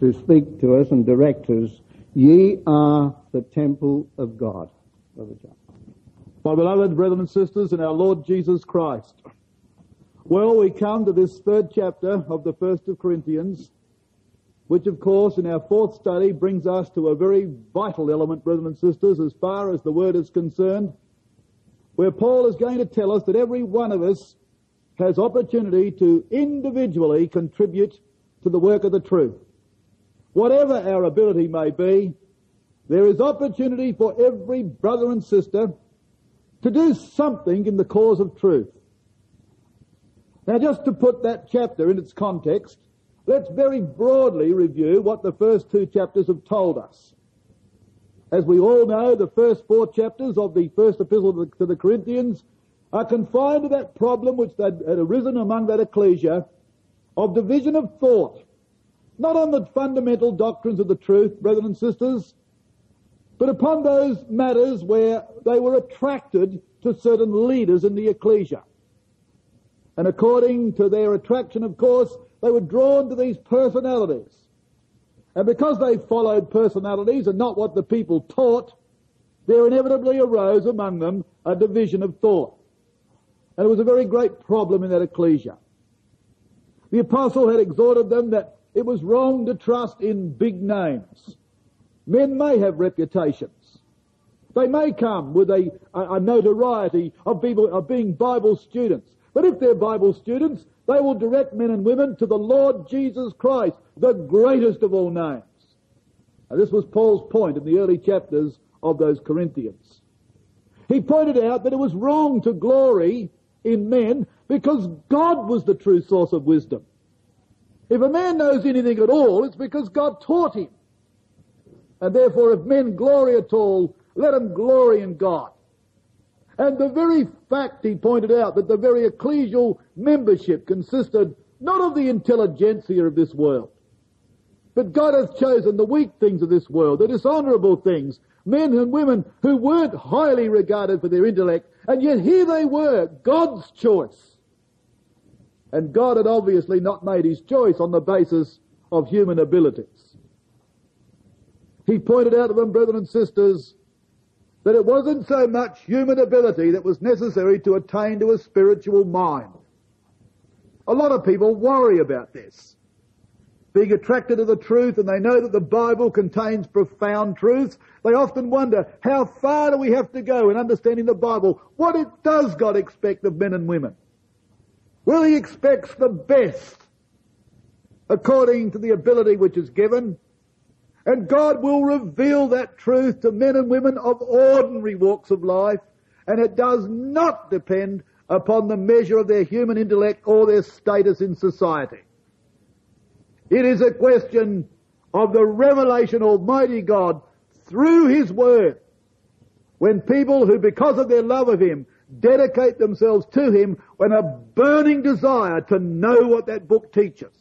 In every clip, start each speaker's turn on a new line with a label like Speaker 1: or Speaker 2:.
Speaker 1: to speak to us and direct us. Ye are the temple of God. Brother John.
Speaker 2: My beloved brethren and sisters in our Lord Jesus Christ. Well, we come to this third chapter of the first of Corinthians, which of course in our fourth study brings us to a very vital element, brethren and sisters, as far as the word is concerned, where Paul is going to tell us that every one of us has opportunity to individually contribute to the work of the truth. Whatever our ability may be, there is opportunity for every brother and sister to do something in the cause of truth. Now just to put that chapter in its context, let's very broadly review what the first two chapters have told us. As we all know, the first four chapters of the first epistle to the Corinthians are confined to that problem which had arisen among that ecclesia of division of thought. Not on the fundamental doctrines of the truth, brethren and sisters, but upon those matters where they were attracted to certain leaders in the ecclesia. And according to their attraction, of course, they were drawn to these personalities. And because they followed personalities and not what the people taught, there inevitably arose among them a division of thought. And it was a very great problem in that ecclesia. The apostle had exhorted them that it was wrong to trust in big names. Men may have reputations. They may come with a, a, notoriety of, people, of being Bible students. But if they're Bible students, they will direct men and women to the Lord Jesus Christ, the greatest of all names. And this was Paul's point in the early chapters of those Corinthians. He pointed out that it was wrong to glory in men because God was the true source of wisdom. If a man knows anything at all, it's because God taught him. And therefore, if men glory at all, let them glory in God. And the very fact he pointed out that the very ecclesial membership consisted not of the intelligentsia of this world, but God hath chosen the weak things of this world, the dishonourable things, men and women who weren't highly regarded for their intellect, and yet here they were, God's choice. And God had obviously not made his choice on the basis of human abilities. He pointed out to them, brethren and sisters, that it wasn't so much human ability that was necessary to attain to a spiritual mind. A lot of people worry about this. Being attracted to the truth and they know that the Bible contains profound truths, they often wonder, how far do we have to go in understanding the Bible? What it does God expect of men and women? Well, He expects the best according to the ability which is given and God will reveal that truth to men and women of ordinary walks of life, and it does not depend upon the measure of their human intellect or their status in society. It is a question of the revelation Almighty God through His Word. When people who, because of their love of Him, dedicate themselves to Him when a burning desire to know what that book teaches.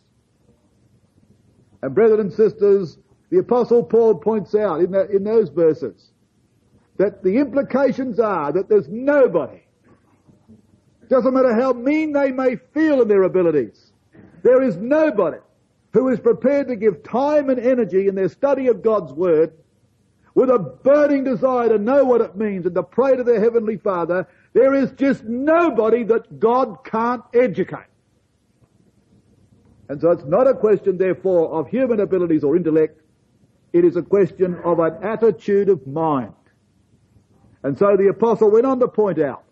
Speaker 2: And brethren and sisters, the apostle Paul points out in, that, in those verses that the implications are that there's nobody, doesn't matter how mean they may feel in their abilities, there is nobody who is prepared to give time and energy in their study of God's Word with a burning desire to know what it means and to pray to their Heavenly Father, there is just nobody that God can't educate. And so it's not a question, therefore, of human abilities or intellect, it is a question of an attitude of mind. And so the apostle went on to point out,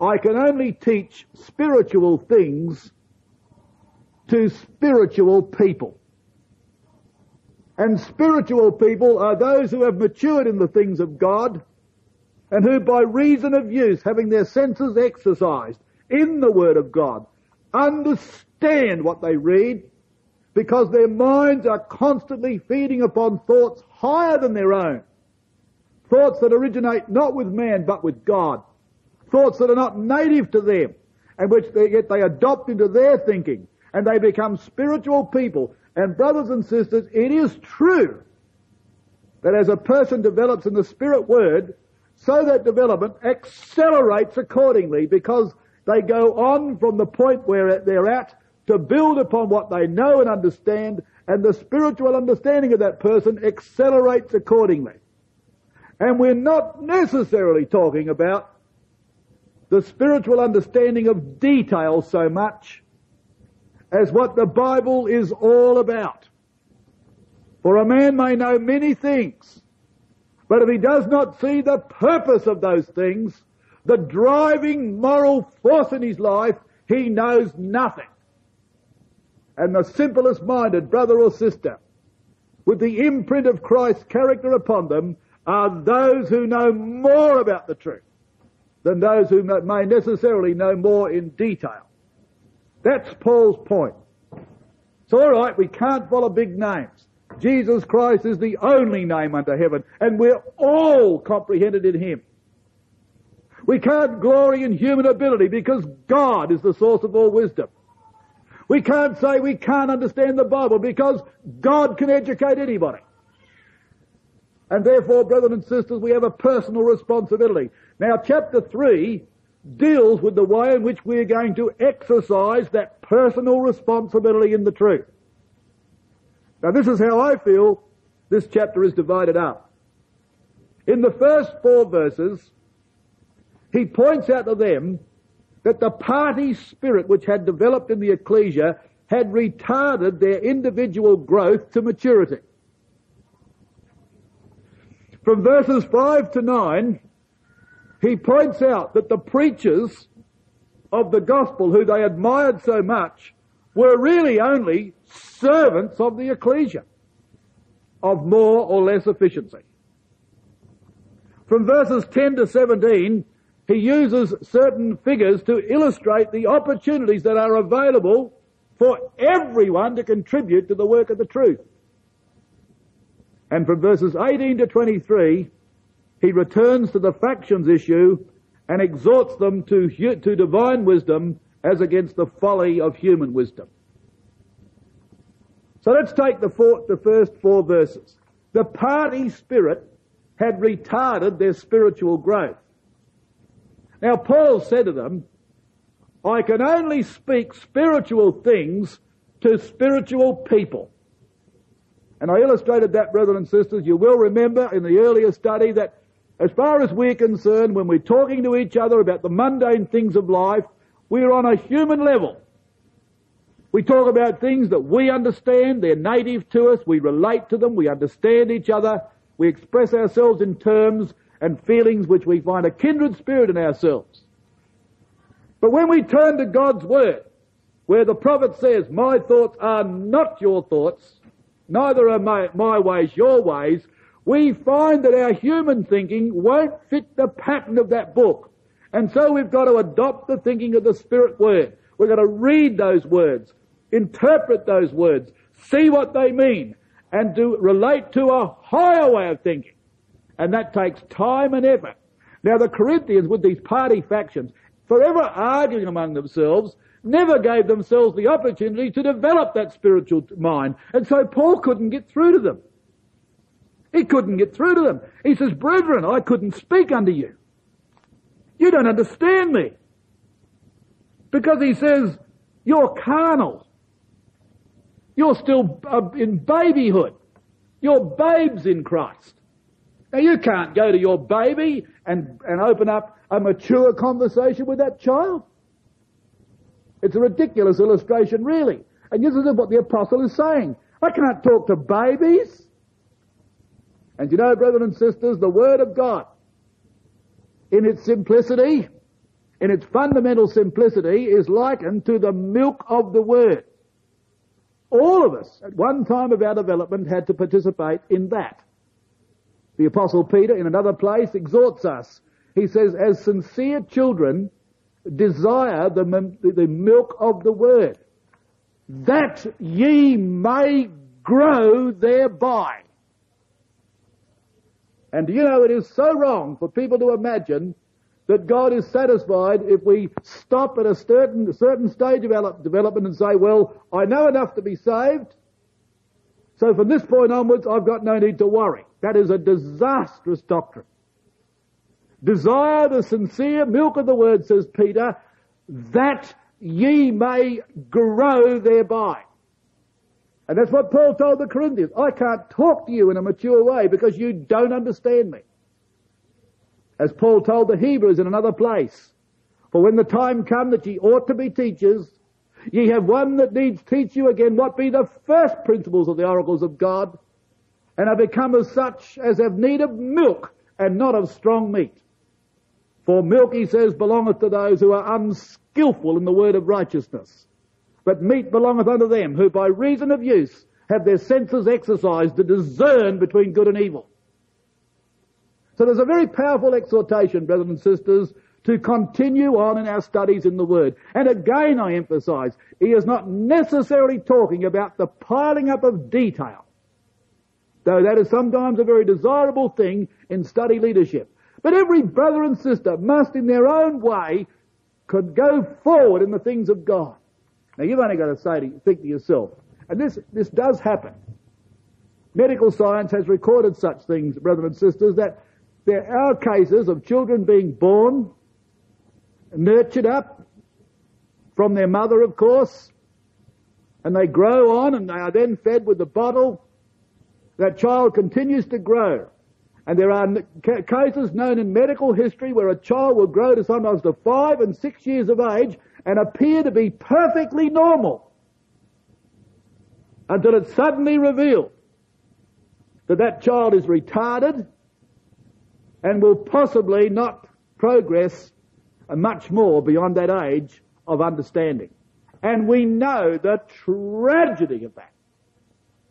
Speaker 2: I can only teach spiritual things to spiritual people. And spiritual people are those who have matured in the things of God and who by reason of use, having their senses exercised in the Word of God, understand what they read because their minds are constantly feeding upon thoughts higher than their own. Thoughts that originate not with man but with God. Thoughts that are not native to them and which they, yet they adopt into their thinking and they become spiritual people. And brothers and sisters, it is true that as a person develops in the Spirit Word, so that development accelerates accordingly because they go on from the point where they're at to build upon what they know and understand, and the spiritual understanding of that person accelerates accordingly. And we're not necessarily talking about the spiritual understanding of detail so much as what the Bible is all about. For a man may know many things, but if he does not see the purpose of those things, the driving moral force in his life, he knows nothing. And the simplest minded brother or sister, with the imprint of Christ's character upon them, are those who know more about the truth than those who may necessarily know more in detail. That's Paul's point. It's alright, we can't follow big names. Jesus Christ is the only name under heaven, and we're all comprehended in Him. We can't glory in human ability because God is the source of all wisdom. We can't say we can't understand the Bible because God can educate anybody. And therefore, brothers and sisters, we have a personal responsibility. Now, chapter 3 deals with the way in which we're going to exercise that personal responsibility in the truth. Now, this is how I feel this chapter is divided up. In the first four verses, he points out to them that the party spirit which had developed in the ecclesia had retarded their individual growth to maturity. From verses 5 to 9, he points out that the preachers of the gospel who they admired so much were really only servants of the ecclesia of more or less efficiency. From verses 10 to 17, he uses certain figures to illustrate the opportunities that are available for everyone to contribute to the work of the truth. And from verses 18 to 23, he returns to the factions issue and exhorts them to, to divine wisdom as against the folly of human wisdom. So let's take the, four, the first four verses. The party spirit had retarded their spiritual growth. Now Paul said to them, I can only speak spiritual things to spiritual people. And I illustrated that, brothers and sisters. You will remember in the earlier study that as far as we're concerned, when we're talking to each other about the mundane things of life, we're on a human level. We talk about things that we understand, they're native to us, we relate to them, we understand each other, we express ourselves in terms and feelings which we find a kindred spirit in ourselves. But when we turn to God's Word, where the prophet says, my thoughts are not your thoughts, neither are my, my ways your ways, we find that our human thinking won't fit the pattern of that book. And so we've got to adopt the thinking of the Spirit Word. We've got to read those words, interpret those words, see what they mean, and to relate to a higher way of thinking. And that takes time and effort. Now the Corinthians with these party factions, forever arguing among themselves, never gave themselves the opportunity to develop that spiritual mind. And so Paul couldn't get through to them. He couldn't get through to them. He says, brethren, I couldn't speak unto you. You don't understand me. Because he says, you're carnal. You're still uh, in babyhood. You're babes in Christ. Now you can't go to your baby and, and open up a mature conversation with that child. It's a ridiculous illustration, really. And this is what the apostle is saying. I can't talk to babies. And you know, brothers and sisters, the Word of God, in its simplicity, in its fundamental simplicity, is likened to the milk of the Word. All of us, at one time of our development, had to participate in that. The Apostle Peter, in another place, exhorts us. He says, as sincere children, desire the, the milk of the Word, that ye may grow thereby. And do you know, it is so wrong for people to imagine that God is satisfied if we stop at a certain, certain stage of development and say, well, I know enough to be saved, so from this point onwards, I've got no need to worry. That is a disastrous doctrine. Desire the sincere milk of the word, says Peter, that ye may grow thereby. And that's what Paul told the Corinthians. I can't talk to you in a mature way because you don't understand me. As Paul told the Hebrews in another place, for when the time come that ye ought to be teachers, ye have one that needs teach you again what be the first principles of the oracles of God, and are become as such as have need of milk and not of strong meat. For milk, he says, belongeth to those who are unskilful in the word of righteousness. But meat belongeth unto them who by reason of use have their senses exercised to discern between good and evil. So there's a very powerful exhortation, brothers and sisters, to continue on in our studies in the Word. And again I emphasize, he is not necessarily talking about the piling up of detail though that is sometimes a very desirable thing in study leadership. But every brother and sister must in their own way could go forward in the things of God. Now you've only got to say to, think to yourself, and this, this does happen. Medical science has recorded such things, brothers and sisters, that there are cases of children being born, nurtured up from their mother, of course, and they grow on and they are then fed with the bottle that child continues to grow. And there are cases known in medical history where a child will grow to sometimes to five and six years of age and appear to be perfectly normal until it's suddenly revealed that that child is retarded and will possibly not progress uh, much more beyond that age of understanding. And we know the tragedy of that.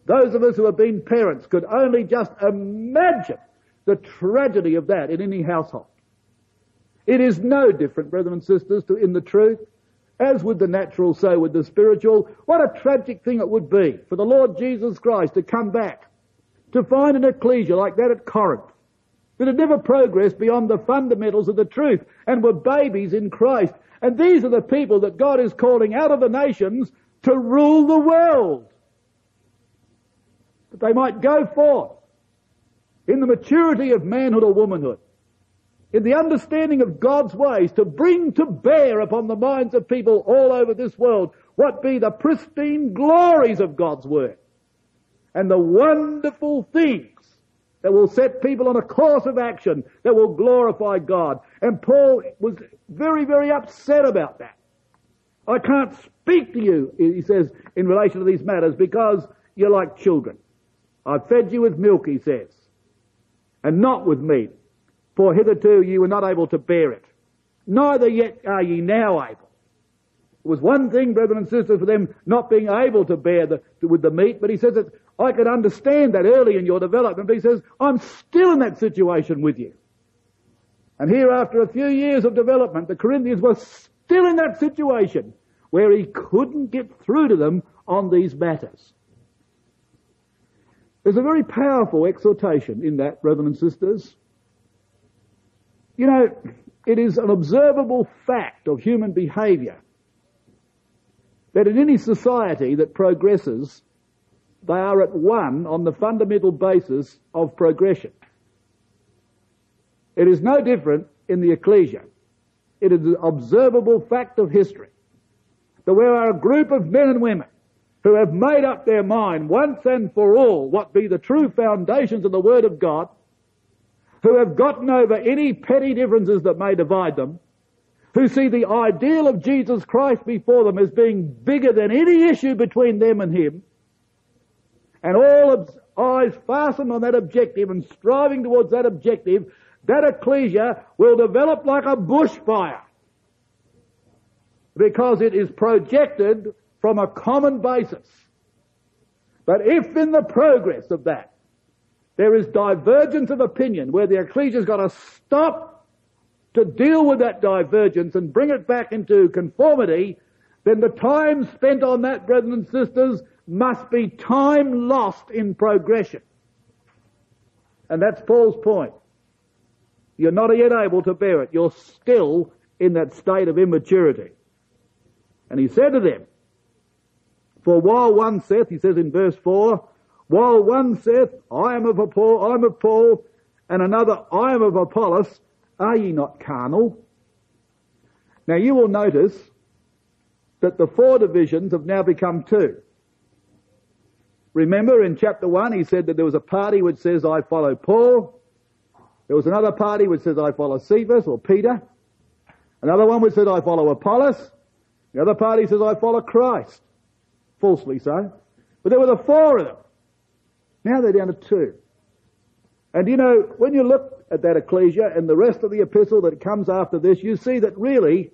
Speaker 2: Those of us who have been parents could only just imagine the tragedy of that in any household. It is no different, brothers and sisters, to in the truth. As with the natural, so with the spiritual. What a tragic thing it would be for the Lord Jesus Christ to come back, to find an ecclesia like that at Corinth, that had never progressed beyond the fundamentals of the truth and were babies in Christ. And these are the people that God is calling out of the nations to rule the world that they might go forth in the maturity of manhood or womanhood, in the understanding of God's ways, to bring to bear upon the minds of people all over this world what be the pristine glories of God's Word and the wonderful things that will set people on a course of action that will glorify God. And Paul was very, very upset about that. I can't speak to you, he says, in relation to these matters because you're like children. I've fed you with milk, he says, and not with meat, for hitherto you were not able to bear it. Neither yet are ye now able. It was one thing, brethren and sisters, for them not being able to bear the, with the meat, but he says that I could understand that early in your development, but he says, I'm still in that situation with you. And here after a few years of development, the Corinthians were still in that situation where he couldn't get through to them on these matters. There's a very powerful exhortation in that, brothers and sisters. You know, it is an observable fact of human behaviour that in any society that progresses, they are at one on the fundamental basis of progression. It is no different in the ecclesia. It is an observable fact of history that we are a group of men and women who have made up their mind once and for all what be the true foundations of the Word of God, who have gotten over any petty differences that may divide them, who see the ideal of Jesus Christ before them as being bigger than any issue between them and Him, and all eyes fastened on that objective and striving towards that objective, that ecclesia will develop like a bushfire. Because it is projected from a common basis. But if in the progress of that there is divergence of opinion where the ecclesia's got to stop to deal with that divergence and bring it back into conformity, then the time spent on that, brothers and sisters, must be time lost in progression. And that's Paul's point. You're not yet able to bear it. You're still in that state of immaturity. And he said to them, for while one saith, he says in verse 4, while one saith, I am of Paul, I am of Paul, and another, I am of Apollos, are ye not carnal? Now you will notice that the four divisions have now become two. Remember in chapter 1 he said that there was a party which says, I follow Paul. There was another party which says, I follow Cephas or Peter. Another one which says, I follow Apollos. The other party says, I follow Christ. Falsely so. But there were the four of them. Now they're down to two. And you know, when you look at that ecclesia and the rest of the epistle that comes after this, you see that really,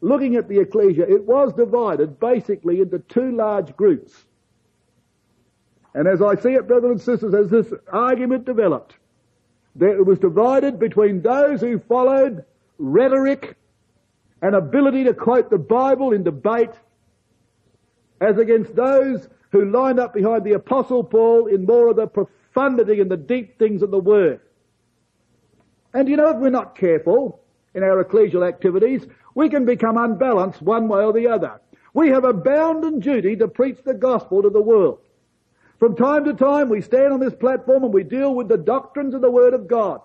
Speaker 2: looking at the ecclesia, it was divided basically into two large groups. And as I see it, brothers and sisters, as this argument developed, it was divided between those who followed rhetoric and ability to quote the Bible in debate, as against those who lined up behind the Apostle Paul in more of the profundity and the deep things of the Word. And you know, if we're not careful in our ecclesial activities, we can become unbalanced one way or the other. We have a bounden duty to preach the gospel to the world. From time to time, we stand on this platform and we deal with the doctrines of the Word of God.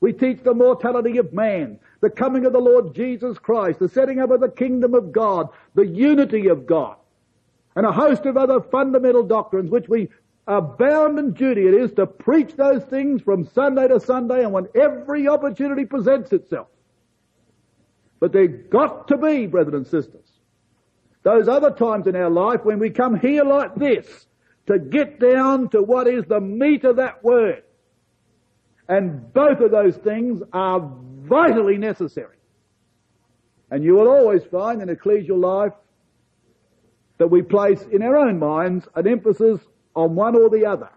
Speaker 2: We teach the mortality of man, the coming of the Lord Jesus Christ, the setting up of the kingdom of God, the unity of God, and a host of other fundamental doctrines which we are bound in duty it is to preach those things from Sunday to Sunday and when every opportunity presents itself. But they've got to be, brethren and sisters, those other times in our life when we come here like this, to get down to what is the meat of that word. And both of those things are vitally necessary. And you will always find in ecclesial life that we place in our own minds an emphasis on one or the other.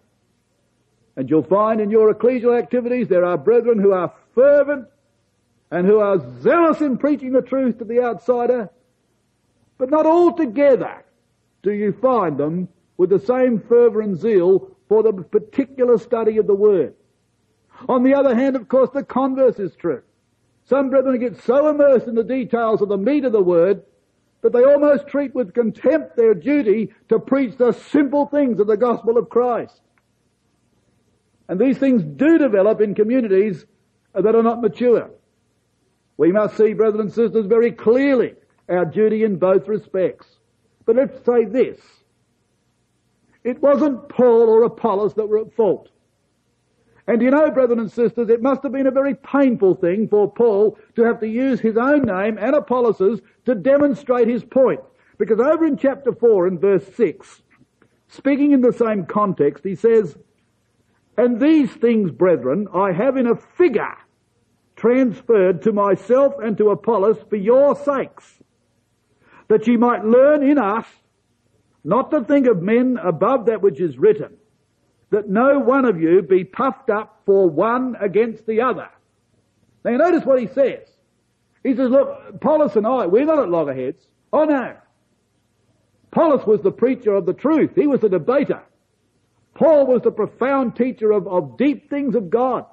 Speaker 2: And you'll find in your ecclesial activities there are brethren who are fervent and who are zealous in preaching the truth to the outsider, but not altogether do you find them with the same fervour and zeal for the particular study of the Word. On the other hand, of course, the converse is true. Some brethren get so immersed in the details of the meat of the Word that they almost treat with contempt their duty to preach the simple things of the gospel of Christ. And these things do develop in communities that are not mature. We must see, brothers and sisters, very clearly our duty in both respects. But let's say this. It wasn't Paul or Apollos that were at fault. And you know, brothers and sisters, it must have been a very painful thing for Paul to have to use his own name and Apollos's to demonstrate his point. Because over in chapter 4 and verse 6, speaking in the same context, he says, And these things, brethren, I have in a figure transferred to myself and to Apollos for your sakes, that ye might learn in us not to think of men above that which is written, that no one of you be puffed up for one against the other. Now notice what he says. He says, look, Apollos and I, we're not at loggerheads. Oh no. Apollos was the preacher of the truth. He was the debater. Paul was the profound teacher of, of deep things of God.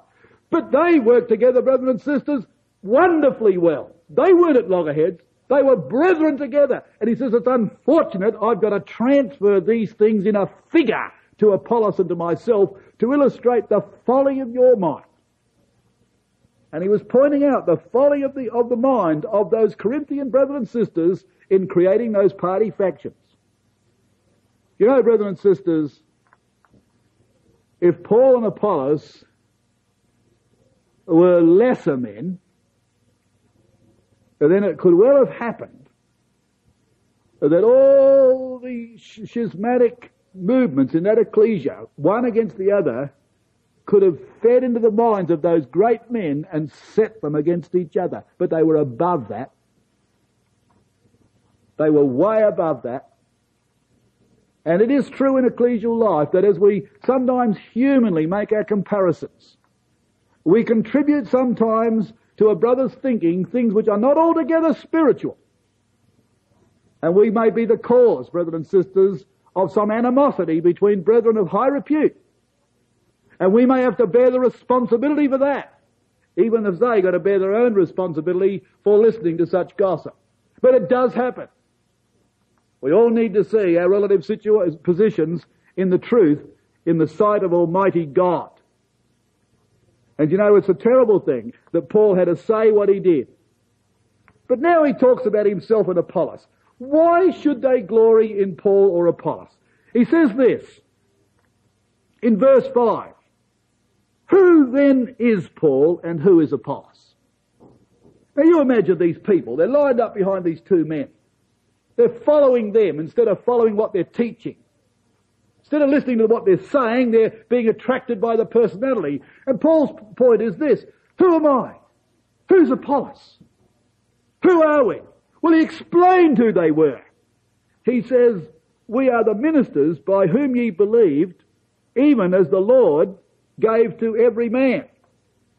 Speaker 2: But they worked together, brothers and sisters, wonderfully well. They weren't at loggerheads. They were brethren together. And he says, it's unfortunate I've got to transfer these things in a figure to Apollos and to myself to illustrate the folly of your mind. And he was pointing out the folly of the, of the mind of those Corinthian brethren and sisters in creating those party factions. You know, brethren and sisters, if Paul and Apollos were lesser men, then it could well have happened that all the schismatic movements in that ecclesia, one against the other, could have fed into the minds of those great men and set them against each other. But they were above that. They were way above that. And it is true in ecclesial life that as we sometimes humanly make our comparisons, we contribute sometimes to a brother's thinking things which are not altogether spiritual. And we may be the cause, brothers and sisters, of some animosity between brethren of high repute. And we may have to bear the responsibility for that, even if they got to bear their own responsibility for listening to such gossip. But it does happen. We all need to see our relative situa- positions in the truth in the sight of Almighty God. And you know, it's a terrible thing that Paul had to say what he did. But now he talks about himself and Apollos. Why should they glory in Paul or Apollos? He says this in verse 5. Who then is Paul and who is Apollos? Now you imagine these people, they're lined up behind these two men. They're following them instead of following what they're teaching. Instead of listening to what they're saying, they're being attracted by the personality. And Paul's point is this, who am I? Who's Apollos? Who are we? Well, he explained who they were. He says, we are the ministers by whom ye believed, even as the Lord gave to every man.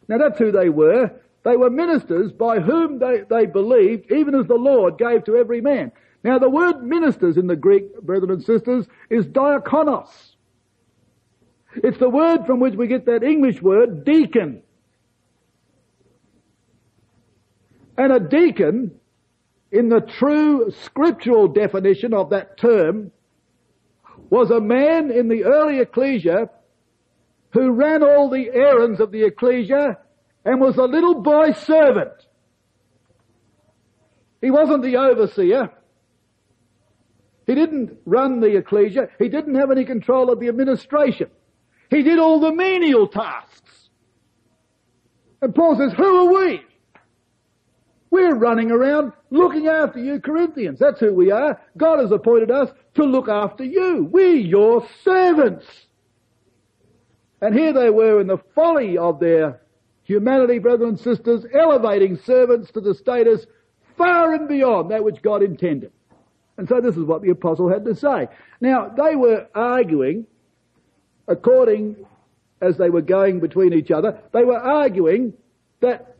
Speaker 2: Now that's who they were. They were ministers by whom they, they believed, even as the Lord gave to every man. Now the word ministers in the Greek, brethren and sisters, is diakonos. It's the word from which we get that English word deacon. And a deacon, in the true scriptural definition of that term, was a man in the early ecclesia who ran all the errands of the ecclesia and was a little boy servant. He wasn't the overseer. He didn't run the ecclesia. He didn't have any control of the administration. He did all the menial tasks. And Paul says, who are we? We're running around looking after you Corinthians. That's who we are. God has appointed us to look after you. We're your servants. And here they were in the folly of their humanity, brothers and sisters, elevating servants to the status far and beyond that which God intended. And so this is what the apostle had to say. Now, they were arguing according as they were going between each other, they were arguing that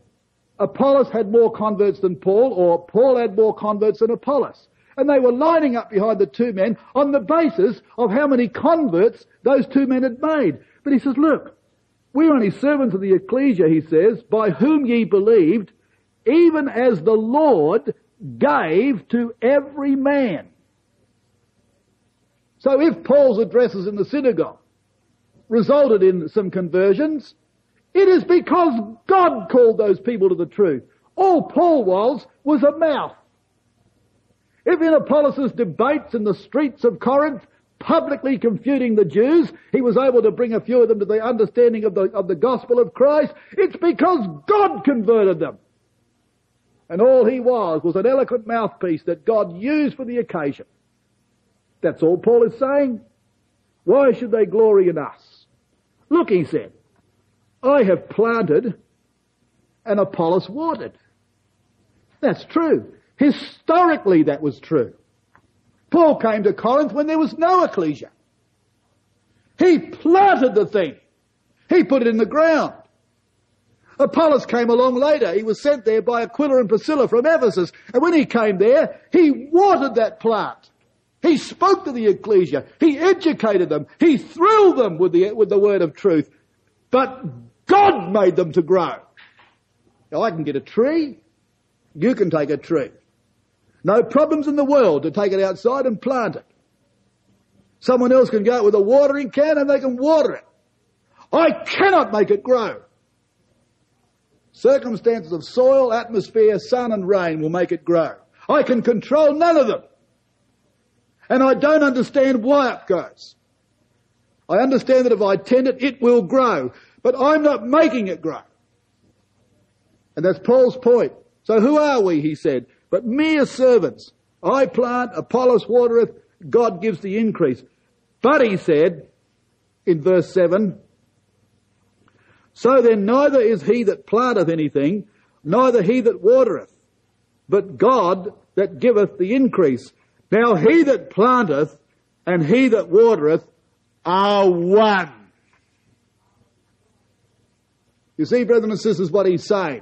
Speaker 2: Apollos had more converts than Paul, or Paul had more converts than Apollos. And they were lining up behind the two men on the basis of how many converts those two men had made. But he says, look, we're only servants of the ecclesia, he says, by whom ye believed, even as the Lord gave to every man. So if Paul's addresses in the synagogue resulted in some conversions, it is because God called those people to the truth. All Paul was, was a mouth. If in Apollos' debates in the streets of Corinth, publicly confuting the Jews, he was able to bring a few of them to the understanding of the, of the gospel of Christ, it's because God converted them. And all he was was an eloquent mouthpiece that God used for the occasion. That's all Paul is saying. Why should they glory in us? Look, he said, I have planted and Apollos watered. That's true. Historically that was true. Paul came to Corinth when there was no ecclesia. He planted the thing. He put it in the ground. Apollos came along later. He was sent there by Aquila and Priscilla from Ephesus. And when he came there, he watered that plant. He spoke to the ecclesia. He educated them. He thrilled them with the, with the word of truth. But God made them to grow. Now I can get a tree. You can take a tree. No problems in the world to take it outside and plant it. Someone else can go out with a watering can and they can water it. I cannot make it grow. Circumstances of soil, atmosphere, sun and rain will make it grow. I can control none of them. And I don't understand why it grows. I understand that if I tend it, it will grow. But I'm not making it grow. And that's Paul's point. So who are we, he said, but mere servants. I plant, Apollos watereth, God gives the increase. But he said, in verse 7, so then neither is he that planteth anything, neither he that watereth, but God that giveth the increase. Now he that planteth and he that watereth are one. You see, brethren and sisters, what he's saying.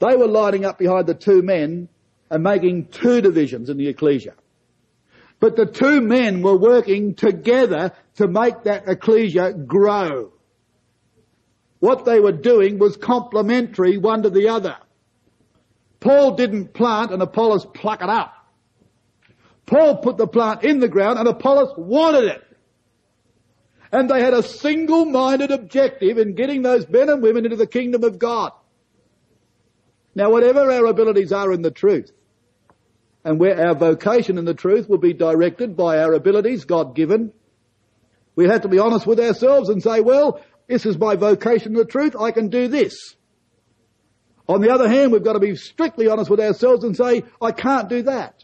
Speaker 2: They were lining up behind the two men and making two divisions in the ecclesia. But the two men were working together to make that ecclesia grow. What they were doing was complementary one to the other. Paul didn't plant and Apollos pluck it up. Paul put the plant in the ground and Apollos wanted it. And they had a single-minded objective in getting those men and women into the kingdom of God. Now whatever our abilities are in the truth, and where our vocation in the truth will be directed by our abilities, God given. We have to be honest with ourselves and say, well, this is my vocation in the truth, I can do this. On the other hand, we've got to be strictly honest with ourselves and say, I can't do that.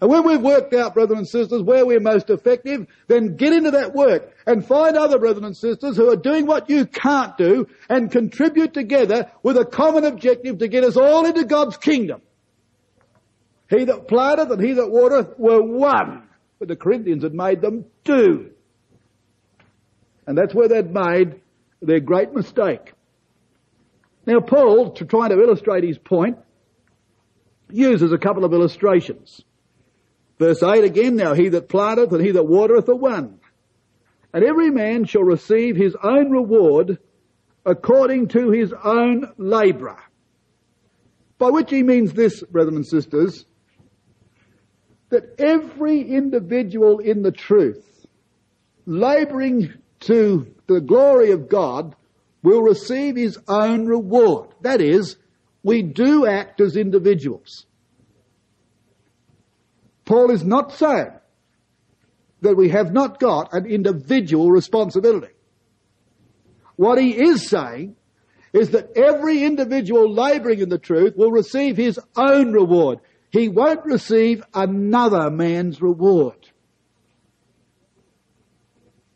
Speaker 2: And when we've worked out, brothers and sisters, where we're most effective, then get into that work and find other brothers and sisters who are doing what you can't do and contribute together with a common objective to get us all into God's kingdom. He that planteth and he that watereth were one, but the Corinthians had made them two. And that's where they'd made their great mistake. Now Paul, to try to illustrate his point, uses a couple of illustrations. Verse 8 again, now he that planteth and he that watereth are one. And every man shall receive his own reward according to his own labour. By which he means this, brethren and sisters, that every individual in the truth, labouring to the glory of God, will receive his own reward. That is, we do act as individuals. Paul is not saying that we have not got an individual responsibility. What he is saying is that every individual labouring in the truth will receive his own reward. He won't receive another man's reward.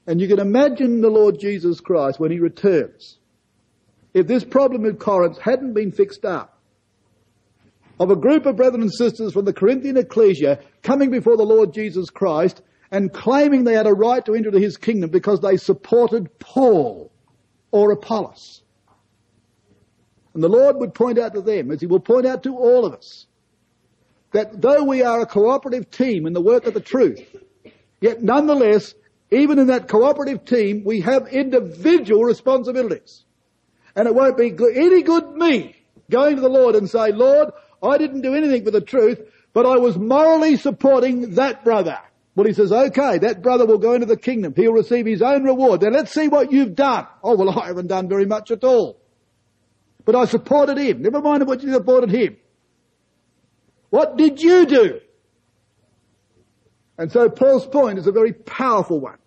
Speaker 2: And you can imagine the Lord Jesus Christ when he returns. If this problem in Corinth hadn't been fixed up, of a group of brethren and sisters from the Corinthian ecclesia coming before the Lord Jesus Christ and claiming they had a right to enter into his kingdom because they supported Paul or Apollos. And the Lord would point out to them, as he will point out to all of us, that though we are a cooperative team in the work of the truth, yet nonetheless, even in that cooperative team, we have individual responsibilities. And it won't be any good me going to the Lord and say, Lord, I didn't do anything for the truth, but I was morally supporting that brother. Well, he says, okay, that brother will go into the kingdom. He'll receive his own reward. Then let's see what you've done. Oh, well, I haven't done very much at all. But I supported him. Never mind what you supported him. What did you do? And so Paul's point is a very powerful one.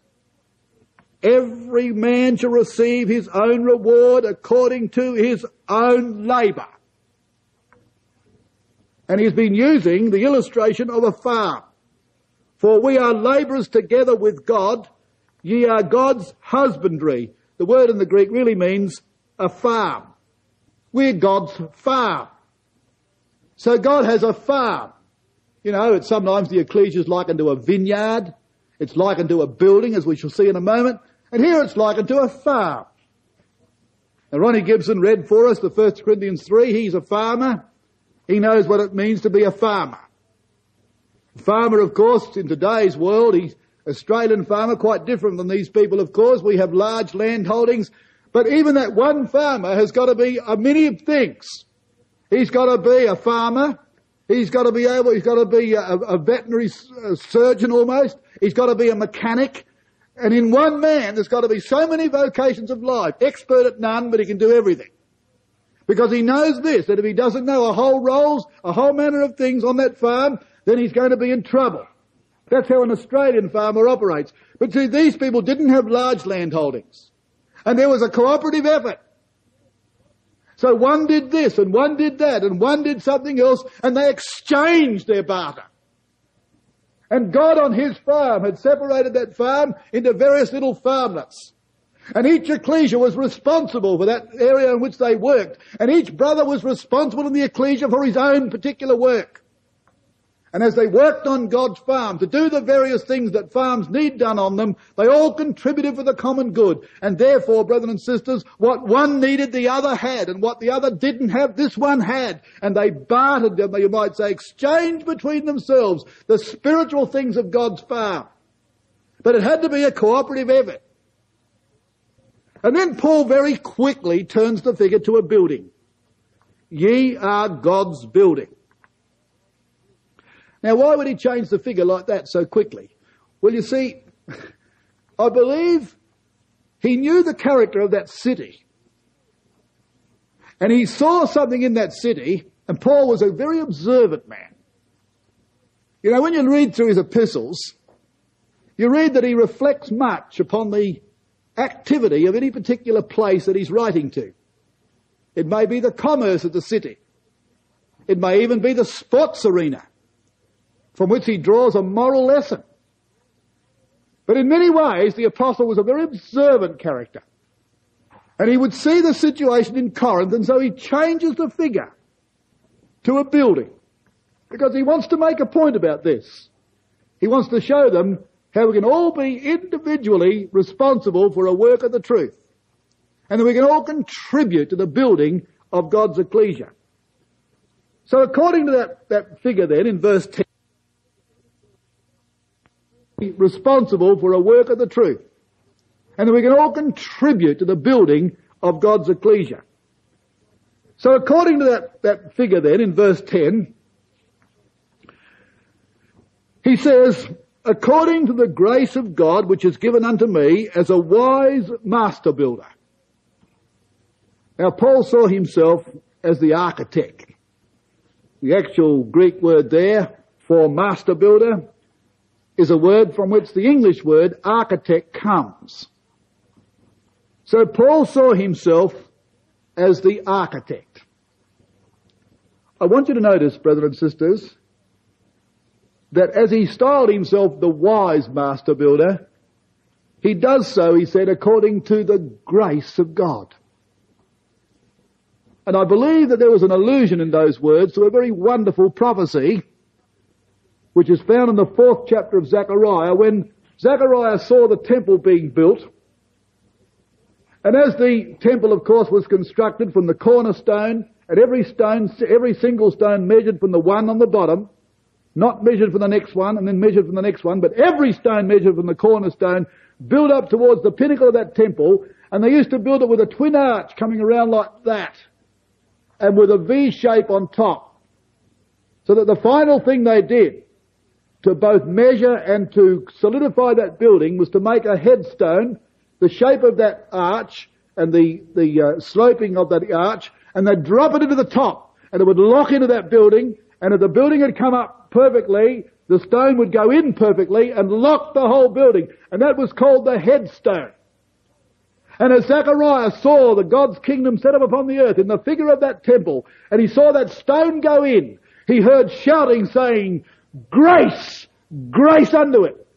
Speaker 2: Every man shall receive his own reward according to his own labour. And he's been using the illustration of a farm. For we are labourers together with God. Ye are God's husbandry. The word in the Greek really means a farm. We're God's farm. So God has a farm. You know, it's sometimes the ecclesia is likened to a vineyard. It's likened to a building, as we shall see in a moment. And here it's likened to a farm. Now Ronnie Gibson read for us the 1 Corinthians 3. He's a farmer. He knows what it means to be a farmer. Farmer, of course, in today's world, he's Australian farmer, quite different than these people, of course. We have large land holdings. But even that one farmer has got to be a many things. He's got to be a farmer. He's got to be able, he's got to be a, a veterinary surgeon almost. He's got to be a mechanic. And in one man, there's got to be so many vocations of life. Expert at none, but he can do everything. Because he knows this, that if he doesn't know a whole roles, a whole manner of things on that farm, then he's going to be in trouble. That's how an Australian farmer operates. But see, these people didn't have large land holdings. And there was a cooperative effort. So one did this and one did that and one did something else and they exchanged their barter. And God on his farm had separated that farm into various little farmlets. And each ecclesia was responsible for that area in which they worked. And each brother was responsible in the ecclesia for his own particular work. And as they worked on God's farm to do the various things that farms need done on them, they all contributed for the common good. And therefore, brethren and sisters, what one needed the other had, and what the other didn't have, this one had. And they bartered, them, you might say, exchanged between themselves the spiritual things of God's farm. But it had to be a cooperative effort. And then Paul very quickly turns the figure to a building. Ye are God's building. Now why would he change the figure like that so quickly? Well you see, I believe he knew the character of that city. And he saw something in that city, and Paul was a very observant man. You know, when you read through his epistles, you read that he reflects much upon the activity of any particular place that he's writing to. It may be the commerce of the city. It may even be the sports arena from which he draws a moral lesson. But in many ways, the apostle was a very observant character. And he would see the situation in Corinth and so he changes the figure to a building. Because he wants to make a point about this. He wants to show them how we can all be individually responsible for a work of the truth. And that we can all contribute to the building of God's ecclesia. So according to that, that figure then in verse 10, responsible for a work of the truth. And that we can all contribute to the building of God's ecclesia. So according to that, that figure then in verse 10, he says, according to the grace of God which is given unto me as a wise master builder. Now Paul saw himself as the architect. The actual Greek word there for master builder is a word from which the English word architect comes. So Paul saw himself as the architect. I want you to notice, brothers and sisters, that as he styled himself the wise master builder, he does so, he said, according to the grace of God. And I believe that there was an allusion in those words to a very wonderful prophecy, which is found in the fourth chapter of Zechariah, when Zechariah saw the temple being built, and as the temple, of course, was constructed from the cornerstone, and every stone, every single stone measured from the one on the bottom, not measured from the next one and then measured from the next one, but every stone measured from the cornerstone, built up towards the pinnacle of that temple, and they used to build it with a twin arch coming around like that, and with a V shape on top. So that the final thing they did to both measure and to solidify that building was to make a headstone the shape of that arch and the, the uh, sloping of that arch, and they'd drop it into the top, and it would lock into that building, and if the building had come up perfectly, the stone would go in perfectly and lock the whole building, and that was called the headstone. And as Zechariah saw the God's kingdom set up upon the earth in the figure of that temple, and he saw that stone go in, he heard shouting saying, grace, grace unto it.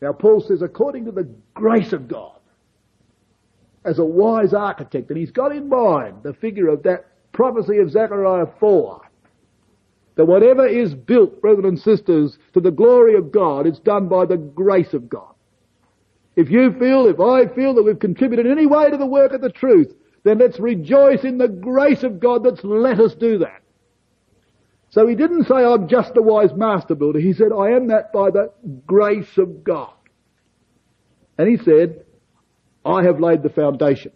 Speaker 2: Now Paul says, according to the grace of God, as a wise architect, and he's got in mind the figure of that prophecy of Zechariah 4, that whatever is built, brothers and sisters, to the glory of God, it's done by the grace of God. If you feel, if I feel that we've contributed in any way to the work of the truth, then let's rejoice in the grace of God that's let us do that. So he didn't say, I'm just a wise master builder. He said, I am that by the grace of God. And he said, I have laid the foundation.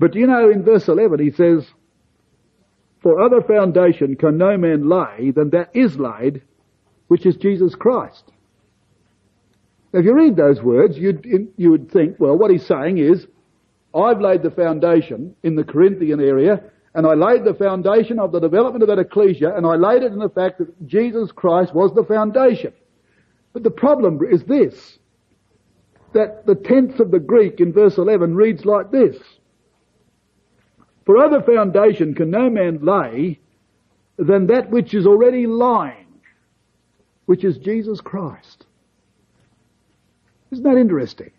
Speaker 2: But you know, in verse 11 he says, For other foundation can no man lay than that is laid, which is Jesus Christ. If you read those words, you'd, you would think, well, what he's saying is, I've laid the foundation in the Corinthian area, and I laid the foundation of the development of that ecclesia, and I laid it in the fact that Jesus Christ was the foundation. But the problem is this that the tense of the Greek in verse 11 reads like this. For other foundation can no man lay than that which is already lying, which is Jesus Christ. Isn't that interesting?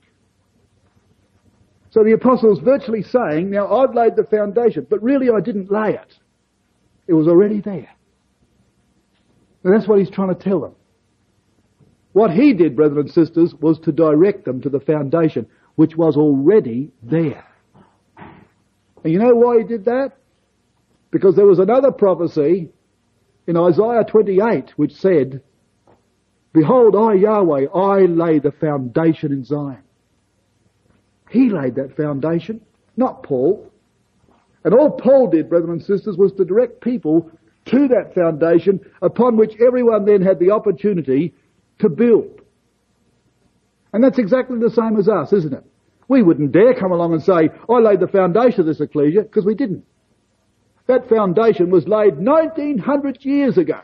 Speaker 2: So the apostle's virtually saying, now I've laid the foundation, but really I didn't lay it. It was already there. And that's what he's trying to tell them. What he did, brothers and sisters, was to direct them to the foundation, which was already there. And you know why he did that? Because there was another prophecy in Isaiah 28 which said, Behold, I, Yahweh, I lay the foundation in Zion. He laid that foundation, not Paul. And all Paul did, brothers and sisters, was to direct people to that foundation upon which everyone then had the opportunity to build. And that's exactly the same as us, isn't it? We wouldn't dare come along and say, I laid the foundation of this ecclesia, because we didn't. That foundation was laid 1900 years ago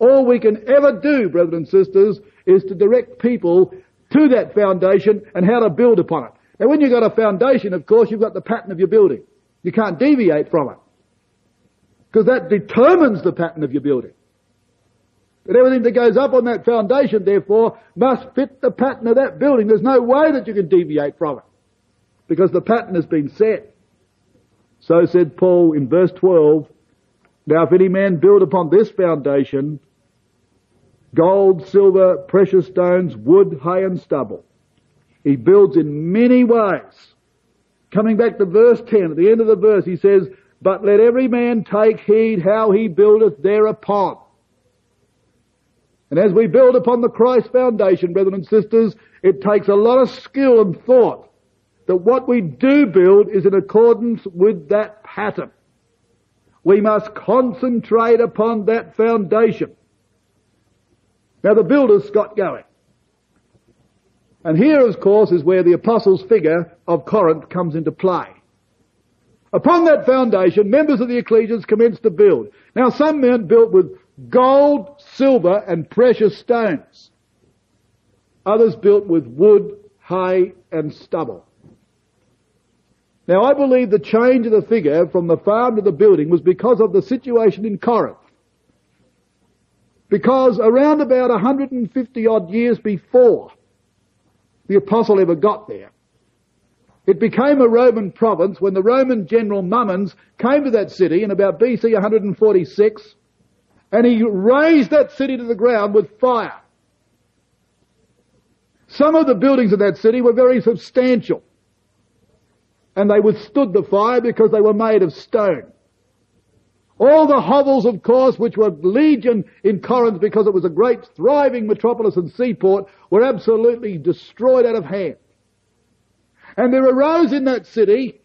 Speaker 2: All we can ever do, brothers and sisters, is to direct people to that foundation and how to build upon it. Now when you've got a foundation, of course, you've got the pattern of your building. You can't deviate from it. Because that determines the pattern of your building. But everything that goes up on that foundation, therefore, must fit the pattern of that building. There's no way that you can deviate from it. Because the pattern has been set. So said Paul in verse 12, Now if any man build upon this foundation, gold, silver, precious stones, wood, hay and stubble. He builds in many ways. Coming back to verse 10, at the end of the verse, he says, But let every man take heed how he buildeth thereupon. And as we build upon the Christ foundation, brethren and sisters, it takes a lot of skill and thought that what we do build is in accordance with that pattern. We must concentrate upon that foundation. Now the builders got going. And here, of course, is where the apostles' figure of Corinth comes into play. Upon that foundation, members of the ecclesias commenced to build. Now some men built with gold, silver, and precious stones. Others built with wood, hay, and stubble. Now I believe the change of the figure from the farm to the building was because of the situation in Corinth. Because around about 150 odd years before the apostle ever got there, it became a Roman province when the Roman general Mummius came to that city in about BC 146 and he razed that city to the ground with fire. Some of the buildings of that city were very substantial and they withstood the fire because they were made of stone. All the hovels, of course, which were legion in Corinth because it was a great thriving metropolis and seaport, were absolutely destroyed out of hand. And there arose in that city,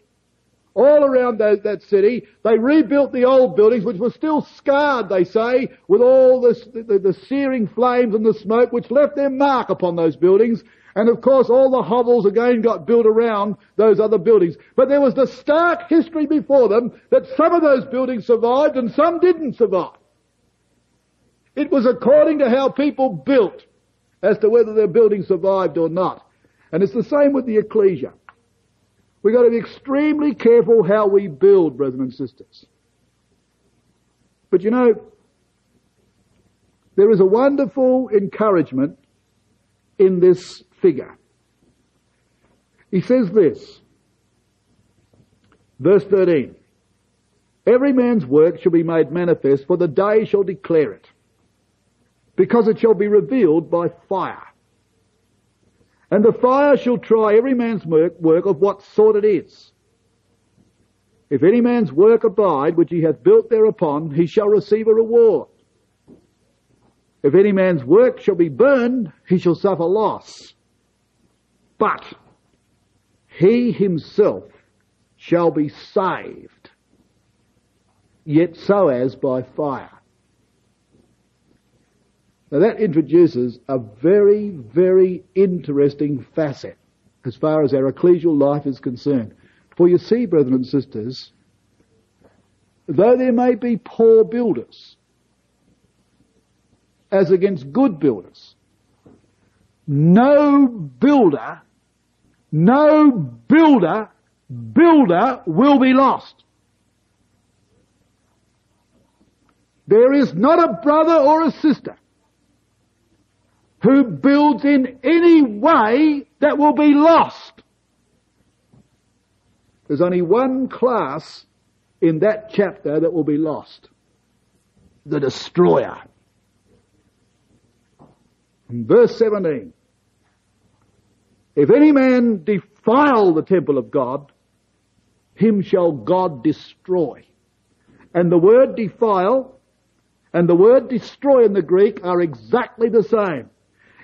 Speaker 2: all around that, that city, they rebuilt the old buildings, which were still scarred, they say, with all this, the, the searing flames and the smoke, which left their mark upon those buildings, and of course all the hovels again got built around those other buildings. But there was the stark history before them that some of those buildings survived and some didn't survive. It was according to how people built as to whether their building survived or not. And it's the same with the ecclesia. We've got to be extremely careful how we build, brethren and sisters. But you know, there is a wonderful encouragement in this figure. He says this, verse 13, Every man's work shall be made manifest, for the day shall declare it, because it shall be revealed by fire. And the fire shall try every man's work, work of what sort it is. If any man's work abide, which he hath built thereupon, he shall receive a reward. If any man's work shall be burned, he shall suffer loss. But he himself shall be saved, yet so as by fire. Now that introduces a very, very interesting facet as far as our ecclesial life is concerned. For you see, brethren and sisters, though there may be poor builders, as against good builders, no builder no builder, builder will be lost. There is not a brother or a sister who builds in any way that will be lost. There's only one class in that chapter that will be lost. The destroyer. In verse 17, if any man defile the temple of God, him shall God destroy. And the word defile and the word destroy in the Greek are exactly the same.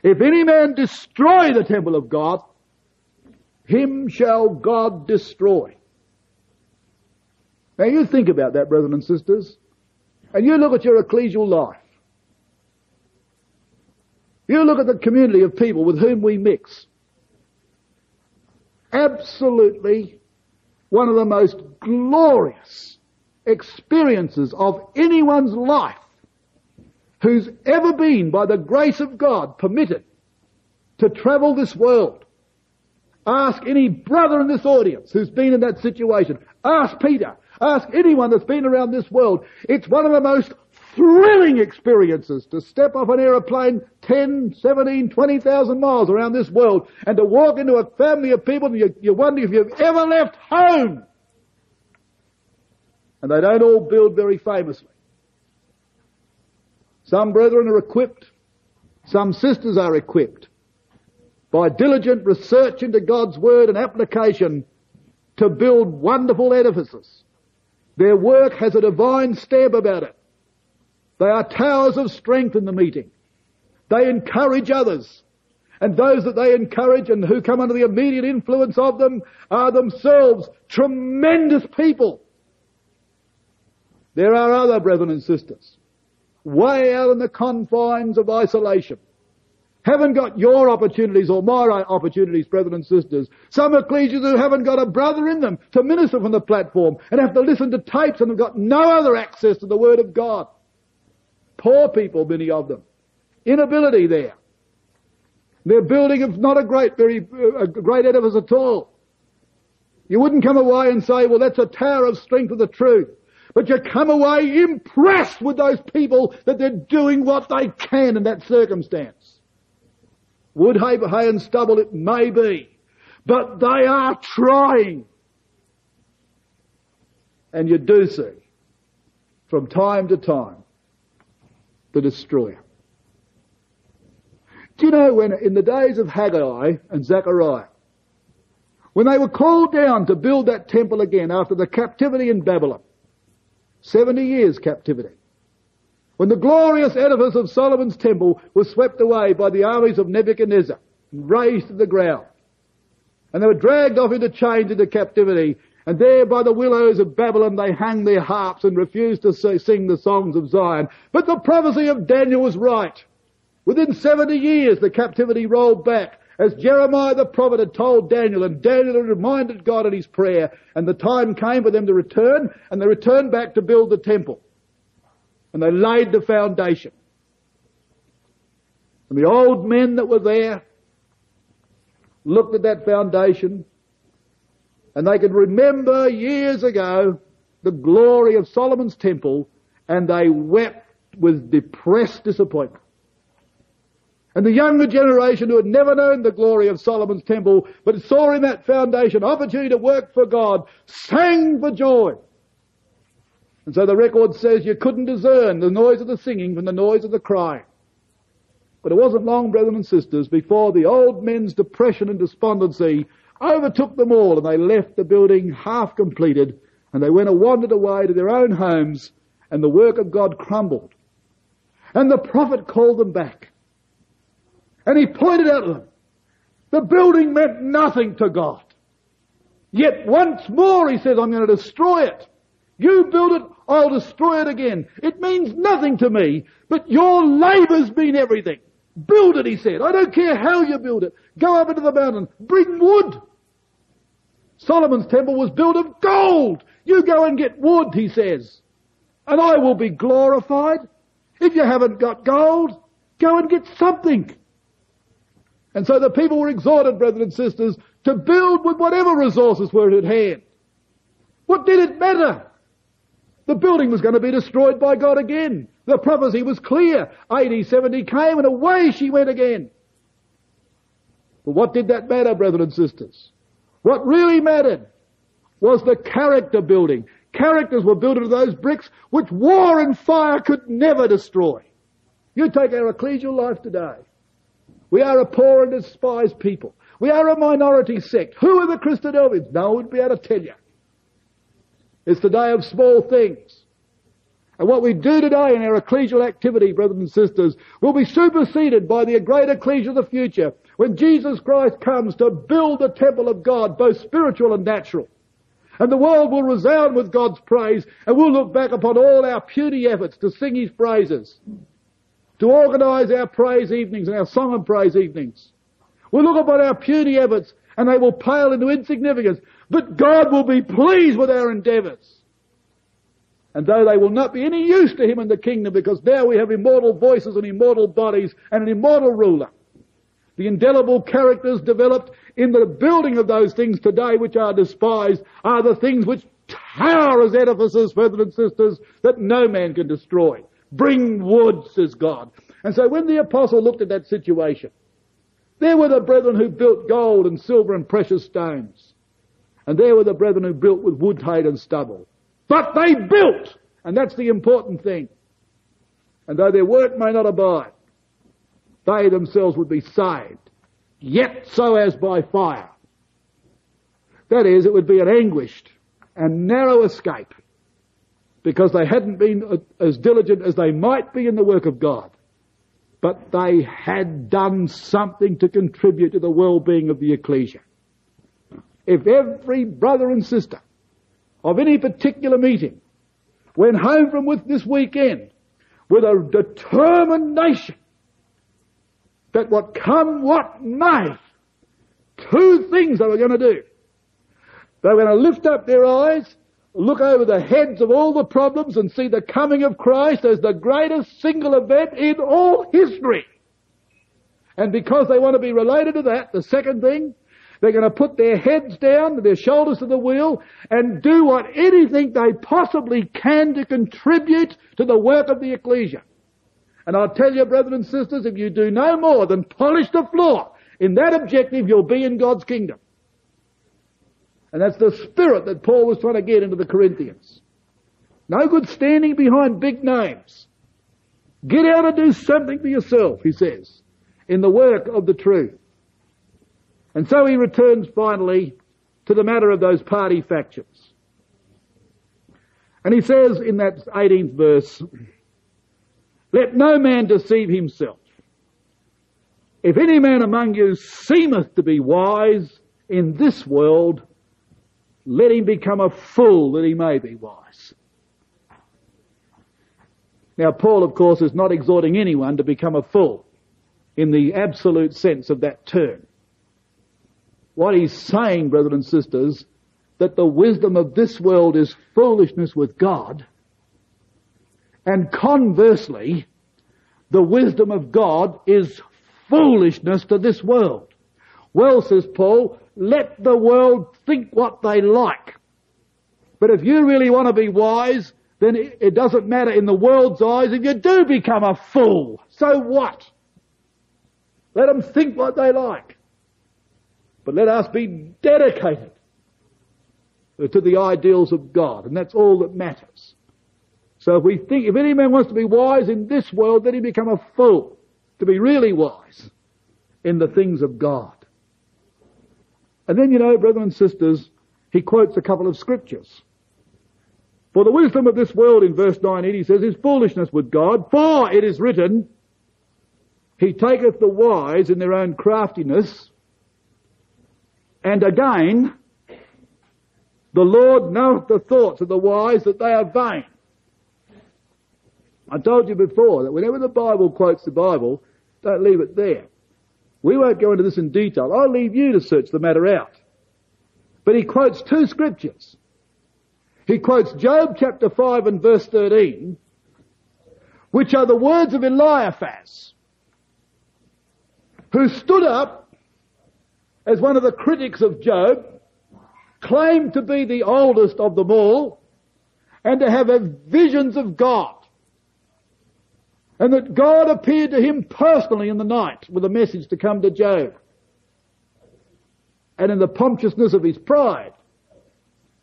Speaker 2: If any man destroy the temple of God, him shall God destroy. Now you think about that, brothers and sisters, and you look at your ecclesial life. You look at the community of people with whom we mix absolutely one of the most glorious experiences of anyone's life who's ever been, by the grace of God, permitted to travel this world. Ask any brother in this audience who's been in that situation. Ask Peter. Ask anyone that's been around this world. It's one of the most thrilling experiences to step off an aeroplane 10, 17, 20,000 miles around this world and to walk into a family of people and you, you wonder if you've ever left home. And they don't all build very famously. Some brethren are equipped. Some sisters are equipped by diligent research into God's Word and application to build wonderful edifices. Their work has a divine stamp about it. They are towers of strength in the meeting. They encourage others. And those that they encourage and who come under the immediate influence of them are themselves tremendous people. There are other brethren and sisters way out in the confines of isolation. Haven't got your opportunities or my opportunities, brethren and sisters. Some ecclesias who haven't got a brother in them to minister from the platform and have to listen to tapes and have got no other access to the Word of God. Poor people, many of them. Inability there. Their building of not a great, very, a great edifice at all. You wouldn't come away and say, well, that's a tower of strength of the truth. But you come away impressed with those people that they're doing what they can in that circumstance. Wood, hay, hay and stubble it may be, but they are trying. And you do see, from time to time, the destroyer. Do you know when, in the days of Haggai and Zechariah, when they were called down to build that temple again after the captivity in Babylon, 70 years captivity, when the glorious edifice of Solomon's temple was swept away by the armies of Nebuchadnezzar and razed to the ground, and they were dragged off into chains into captivity, and there by the willows of Babylon they hung their harps and refused to sing the songs of Zion. But the prophecy of Daniel was right. Within 70 years the captivity rolled back as Jeremiah the prophet had told Daniel and Daniel had reminded God in his prayer and the time came for them to return and they returned back to build the temple. And they laid the foundation. And the old men that were there looked at that foundation and they could remember years ago the glory of Solomon's temple and they wept with depressed disappointment. And the younger generation who had never known the glory of Solomon's temple, but saw in that foundation opportunity to work for God, sang for joy. And so the record says you couldn't discern the noise of the singing from the noise of the crying. But it wasn't long, brethren and sisters, before the old men's depression and despondency overtook them all and they left the building half completed and they went and wandered away to their own homes and the work of God crumbled. And the prophet called them back. And he pointed out to them, the building meant nothing to God. Yet once more he says, I'm going to destroy it. You build it, I'll destroy it again. It means nothing to me, but your labour's mean everything. Build it, he said. I don't care how you build it. Go up into the mountain. Bring wood. Solomon's temple was built of gold. You go and get wood, he says, and I will be glorified. If you haven't got gold, go and get something. And so the people were exhorted, brethren and sisters, to build with whatever resources were at hand. What did it matter? The building was going to be destroyed by God again. The prophecy was clear. AD 70 came and away she went again. But what did that matter, brethren and sisters? What really mattered was the character building. Characters were built into those bricks which war and fire could never destroy. You take our ecclesial life today. We are a poor and despised people. We are a minority sect. Who are the Christadelphians? No one would be able to tell you. It's the day of small things. And what we do today in our ecclesial activity, brothers and sisters, will be superseded by the great ecclesia of the future when Jesus Christ comes to build the temple of God, both spiritual and natural. And the world will resound with God's praise, and we'll look back upon all our puny efforts to sing His praises, to organise our praise evenings and our song and praise evenings. We'll look upon our puny efforts, and they will pale into insignificance, but God will be pleased with our endeavours. And though they will not be any use to him in the kingdom because now we have immortal voices and immortal bodies and an immortal ruler. The indelible characters developed in the building of those things today which are despised are the things which tower as edifices, brothers and sisters, that no man can destroy. Bring wood, says God. And so when the apostle looked at that situation, there were the brethren who built gold and silver and precious stones. And there were the brethren who built with wood, hay and stubble. But they built! And that's the important thing. And though their work may not abide, they themselves would be saved. Yet so as by fire. That is, it would be an anguished and narrow escape because they hadn't been as diligent as they might be in the work of God. But they had done something to contribute to the well-being of the ecclesia. If every brother and sister of any particular meeting went home from with this weekend with a determination that what come what may, two things they were going to do. They were going to lift up their eyes, look over the heads of all the problems and see the coming of Christ as the greatest single event in all history. And because they want to be related to that, the second thing, they're going to put their heads down, their shoulders to the wheel, and do what anything they possibly can to contribute to the work of the ecclesia. And I'll tell you, brothers and sisters, if you do no more than polish the floor in that objective, you'll be in God's kingdom. And that's the spirit that Paul was trying to get into the Corinthians. No good standing behind big names. Get out and do something for yourself, he says, in the work of the truth. And so he returns finally to the matter of those party factions. And he says in that 18th verse, let no man deceive himself. If any man among you seemeth to be wise in this world, let him become a fool that he may be wise. Now Paul of course is not exhorting anyone to become a fool in the absolute sense of that term. What he's saying, brothers and sisters, that the wisdom of this world is foolishness with God, and conversely, the wisdom of God is foolishness to this world. Well, says Paul, let the world think what they like. But if you really want to be wise, then it doesn't matter in the world's eyes if you do become a fool. So what? Let them think what they like. But let us be dedicated to the ideals of God, and that's all that matters. So if we think, if any man wants to be wise in this world, then he become a fool to be really wise in the things of God. And then, you know, brothers and sisters, he quotes a couple of scriptures. For the wisdom of this world in verse 19 he says is foolishness with God, for it is written, He taketh the wise in their own craftiness, and again, the Lord knoweth the thoughts of the wise that they are vain. I told you before that whenever the Bible quotes the Bible, don't leave it there. We won't go into this in detail. I'll leave you to search the matter out. But he quotes two scriptures. He quotes Job chapter 5 and verse 13, which are the words of Eliphaz, who stood up as one of the critics of Job, claimed to be the oldest of them all, and to have visions of God. And that God appeared to him personally in the night with a message to come to Job. And in the pompousness of his pride,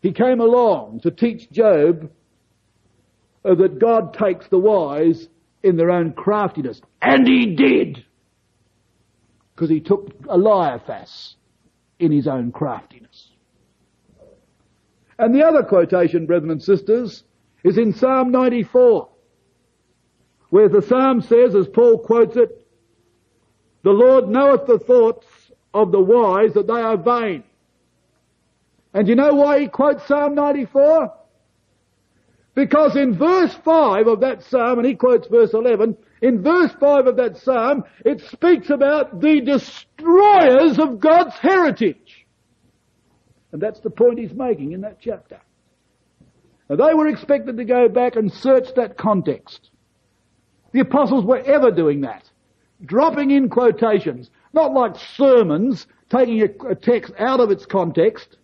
Speaker 2: he came along to teach Job uh, that God takes the wise in their own craftiness. And he did! because he took Eliphaz in his own craftiness. And the other quotation, brethren and sisters, is in Psalm 94, where the Psalm says, as Paul quotes it, the Lord knoweth the thoughts of the wise that they are vain. And you know why he quotes Psalm 94? Because in verse 5 of that psalm, and he quotes verse 11, in verse 5 of that psalm, it speaks about the destroyers of God's heritage. And that's the point he's making in that chapter. Now, they were expected to go back and search that context. The apostles were ever doing that. Dropping in quotations. Not like sermons, taking a, text out of its context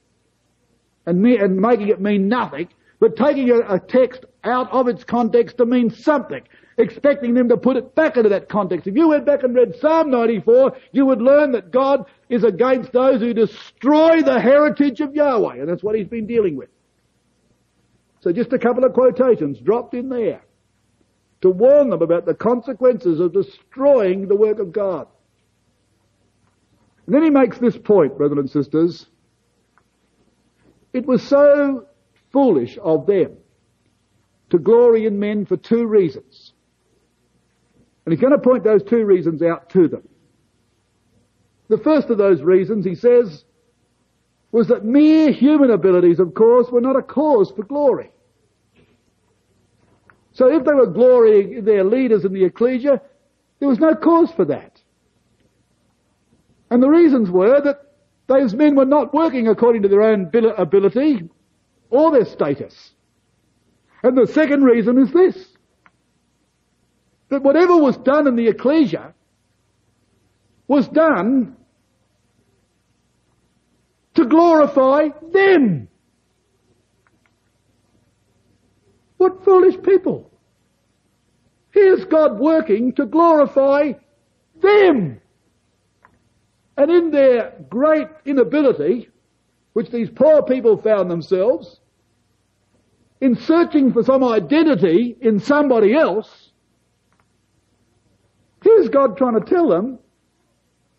Speaker 2: and, me, and, making it mean nothing, but taking a, a text out of its context to mean something expecting them to put it back into that context. If you went back and read Psalm 94, you would learn that God is against those who destroy the heritage of Yahweh, and that's what he's been dealing with. So just a couple of quotations dropped in there to warn them about the consequences of destroying the work of God. And then he makes this point, brothers and sisters. It was so foolish of them to glory in men for two reasons. And he's going to point those two reasons out to them. The first of those reasons, he says, was that mere human abilities, of course, were not a cause for glory. So if they were glorying in their leaders in the ecclesia, there was no cause for that. And the reasons were that those men were not working according to their own ability or their status. And the second reason is this that whatever was done in the ecclesia was done to glorify them. What foolish people. Here's God working to glorify them. And in their great inability, which these poor people found themselves, in searching for some identity in somebody else, Here's God trying to tell them,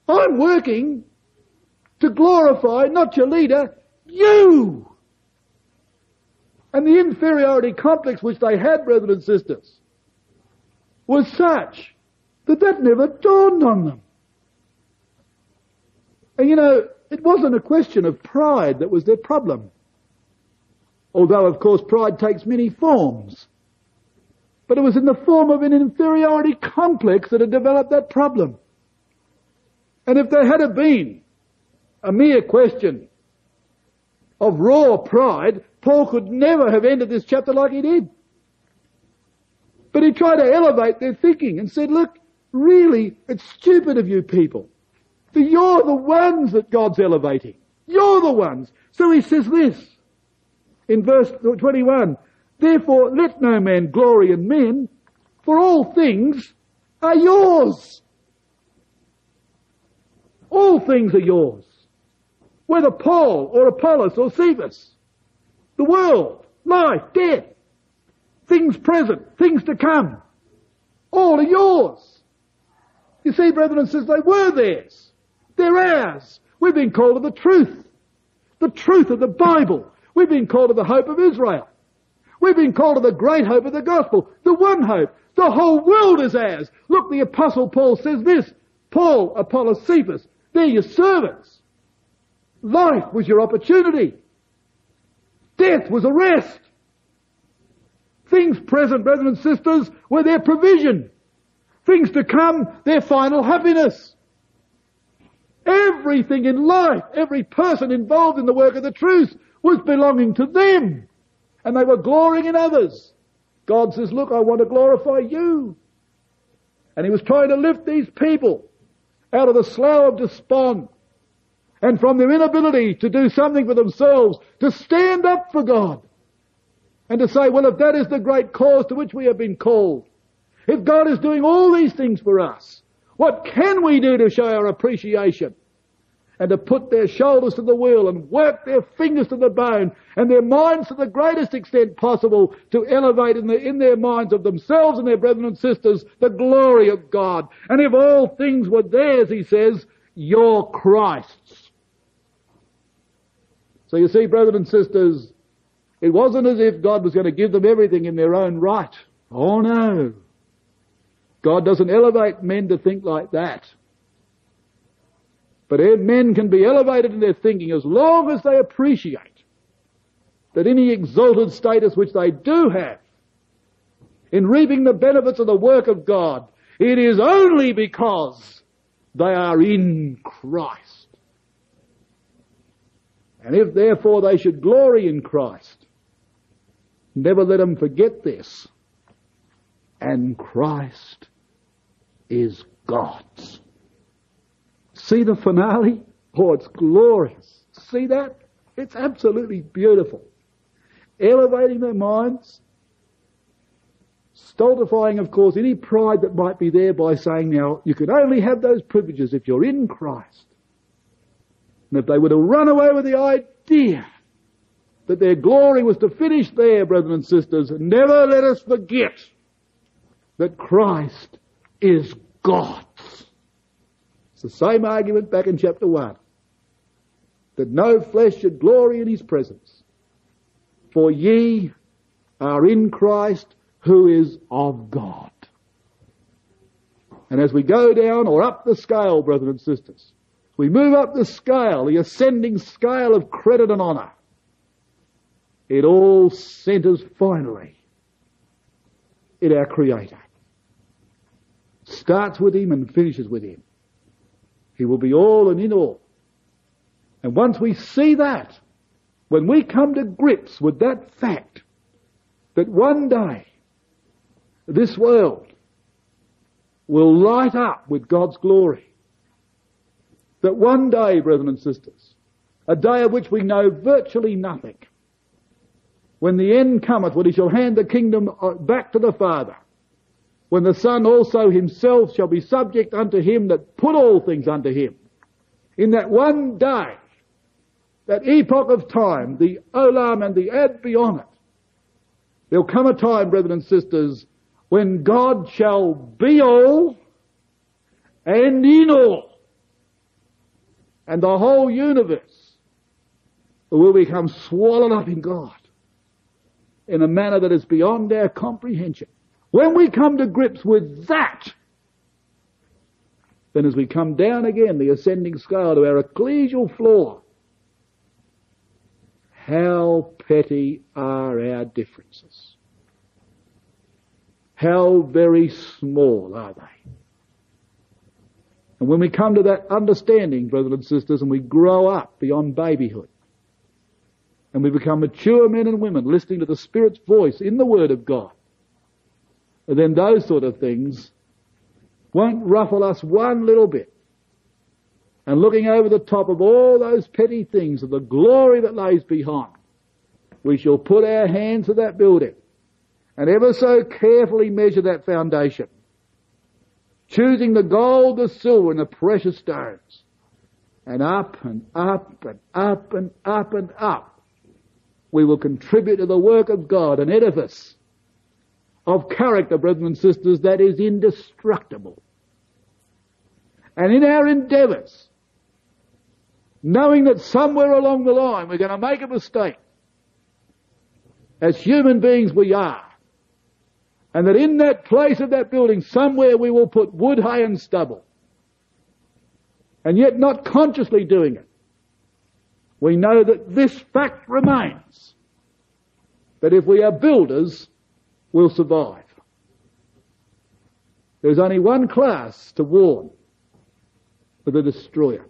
Speaker 2: I'm working to glorify not your leader, you! And the inferiority complex which they had, brothers and sisters, was such that that never dawned on them. And you know, it wasn't a question of pride that was their problem. Although, of course, pride takes many forms. But it was in the form of an inferiority complex that had developed that problem. And if there had been a mere question of raw pride, Paul could never have ended this chapter like he did. But he tried to elevate their thinking and said, look, really, it's stupid of you people. For you're the ones that God's elevating. You're the ones. So he says this in verse 21, Therefore let no man glory in men, for all things are yours. All things are yours. Whether Paul or Apollos or Cephas, the world, life, death, things present, things to come, all are yours. You see, brethren and sisters, they were theirs. They're ours. We've been called to the truth. The truth of the Bible. We've been called to the hope of Israel. We've been called to the great hope of the gospel, the one hope. The whole world is ours. Look, the apostle Paul says this. Paul, Apollos, Cephas, they're your servants. Life was your opportunity. Death was a rest. Things present, brothers and sisters, were their provision. Things to come, their final happiness. Everything in life, every person involved in the work of the truth was belonging to them and they were glorying in others. God says, look, I want to glorify you. And he was trying to lift these people out of the slough of despond and from their inability to do something for themselves, to stand up for God and to say, well, if that is the great cause to which we have been called, if God is doing all these things for us, what can we do to show our appreciation? and to put their shoulders to the wheel and work their fingers to the bone and their minds to the greatest extent possible to elevate in, the, in their minds of themselves and their brethren and sisters the glory of God. And if all things were theirs, he says, you're Christ's. So you see, brothers and sisters, it wasn't as if God was going to give them everything in their own right. Oh no. God doesn't elevate men to think like that. But eh, men can be elevated in their thinking as long as they appreciate that any exalted status which they do have in reaping the benefits of the work of God, it is only because they are in Christ. And if therefore they should glory in Christ, Never let them forget this. And Christ is God's. See the finale? Oh, it's glorious. See that? It's absolutely beautiful. Elevating their minds, stultifying, of course, any pride that might be there by saying, now, you can only have those privileges if you're in Christ. And if they were to run away with the idea that their glory was to finish there, brothers and sisters, never let us forget that Christ is God's. It's the same argument back in chapter 1. That no flesh should glory in his presence. For ye are in Christ who is of God. And as we go down or up the scale, brothers and sisters, we move up the scale, the ascending scale of credit and honour. It all centres finally in our Creator. Starts with Him and finishes with Him. He will be all and in all. And once we see that, when we come to grips with that fact, that one day this world will light up with God's glory, that one day, brethren and sisters, a day of which we know virtually nothing, when the end cometh, when he shall hand the kingdom uh, back to the Father, when the Son also himself shall be subject unto him that put all things unto him. In that one day, that epoch of time, the olam and the ad beyond it, there'll come a time, brethren and sisters, when God shall be all and in all. And the whole universe will become swallowed up in God in a manner that is beyond our comprehension. When we come to grips with that, then as we come down again the ascending scale to our ecclesial floor, how petty are our differences? How very small are they? And when we come to that understanding, brothers and sisters, and we grow up beyond babyhood, and we become mature men and women listening to the Spirit's voice in the Word of God, then those sort of things won't ruffle us one little bit. And looking over the top of all those petty things of the glory that lays behind, we shall put our hands to that building and ever so carefully measure that foundation, choosing the gold, the silver, and the precious stones, and up and up and up and up and up, we will contribute to the work of God, an edifice of character, brethren and sisters, that is indestructible. And in our endeavours, knowing that somewhere along the line we're going to make a mistake, as human beings we are, and that in that place of that building somewhere we will put wood, hay and stubble, and yet not consciously doing it, we know that this fact remains, that if we are builders, we'll survive. There's only one class to warn for the destroyer.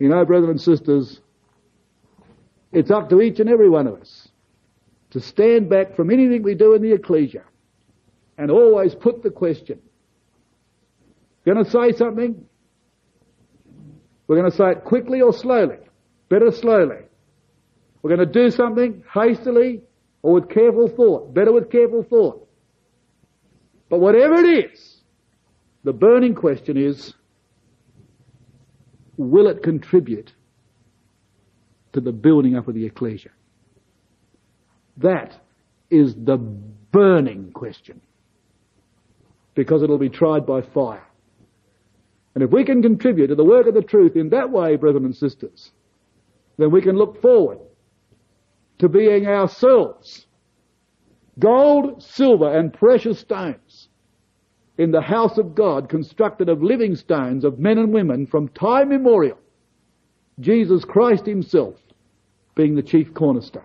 Speaker 2: You know, brothers and sisters, it's up to each and every one of us to stand back from anything we do in the ecclesia and always put the question. Going to say something? We're going to say it quickly or slowly. Better slowly. We're going to do something hastily or with careful thought. Better with careful thought. But whatever it is, the burning question is, will it contribute to the building up of the ecclesia? That is the burning question. Because it'll be tried by fire. And if we can contribute to the work of the truth in that way, brethren and sisters, then we can look forward to being ourselves gold, silver, and precious stones in the house of God constructed of living stones of men and women from time immemorial. Jesus Christ himself being the chief cornerstone.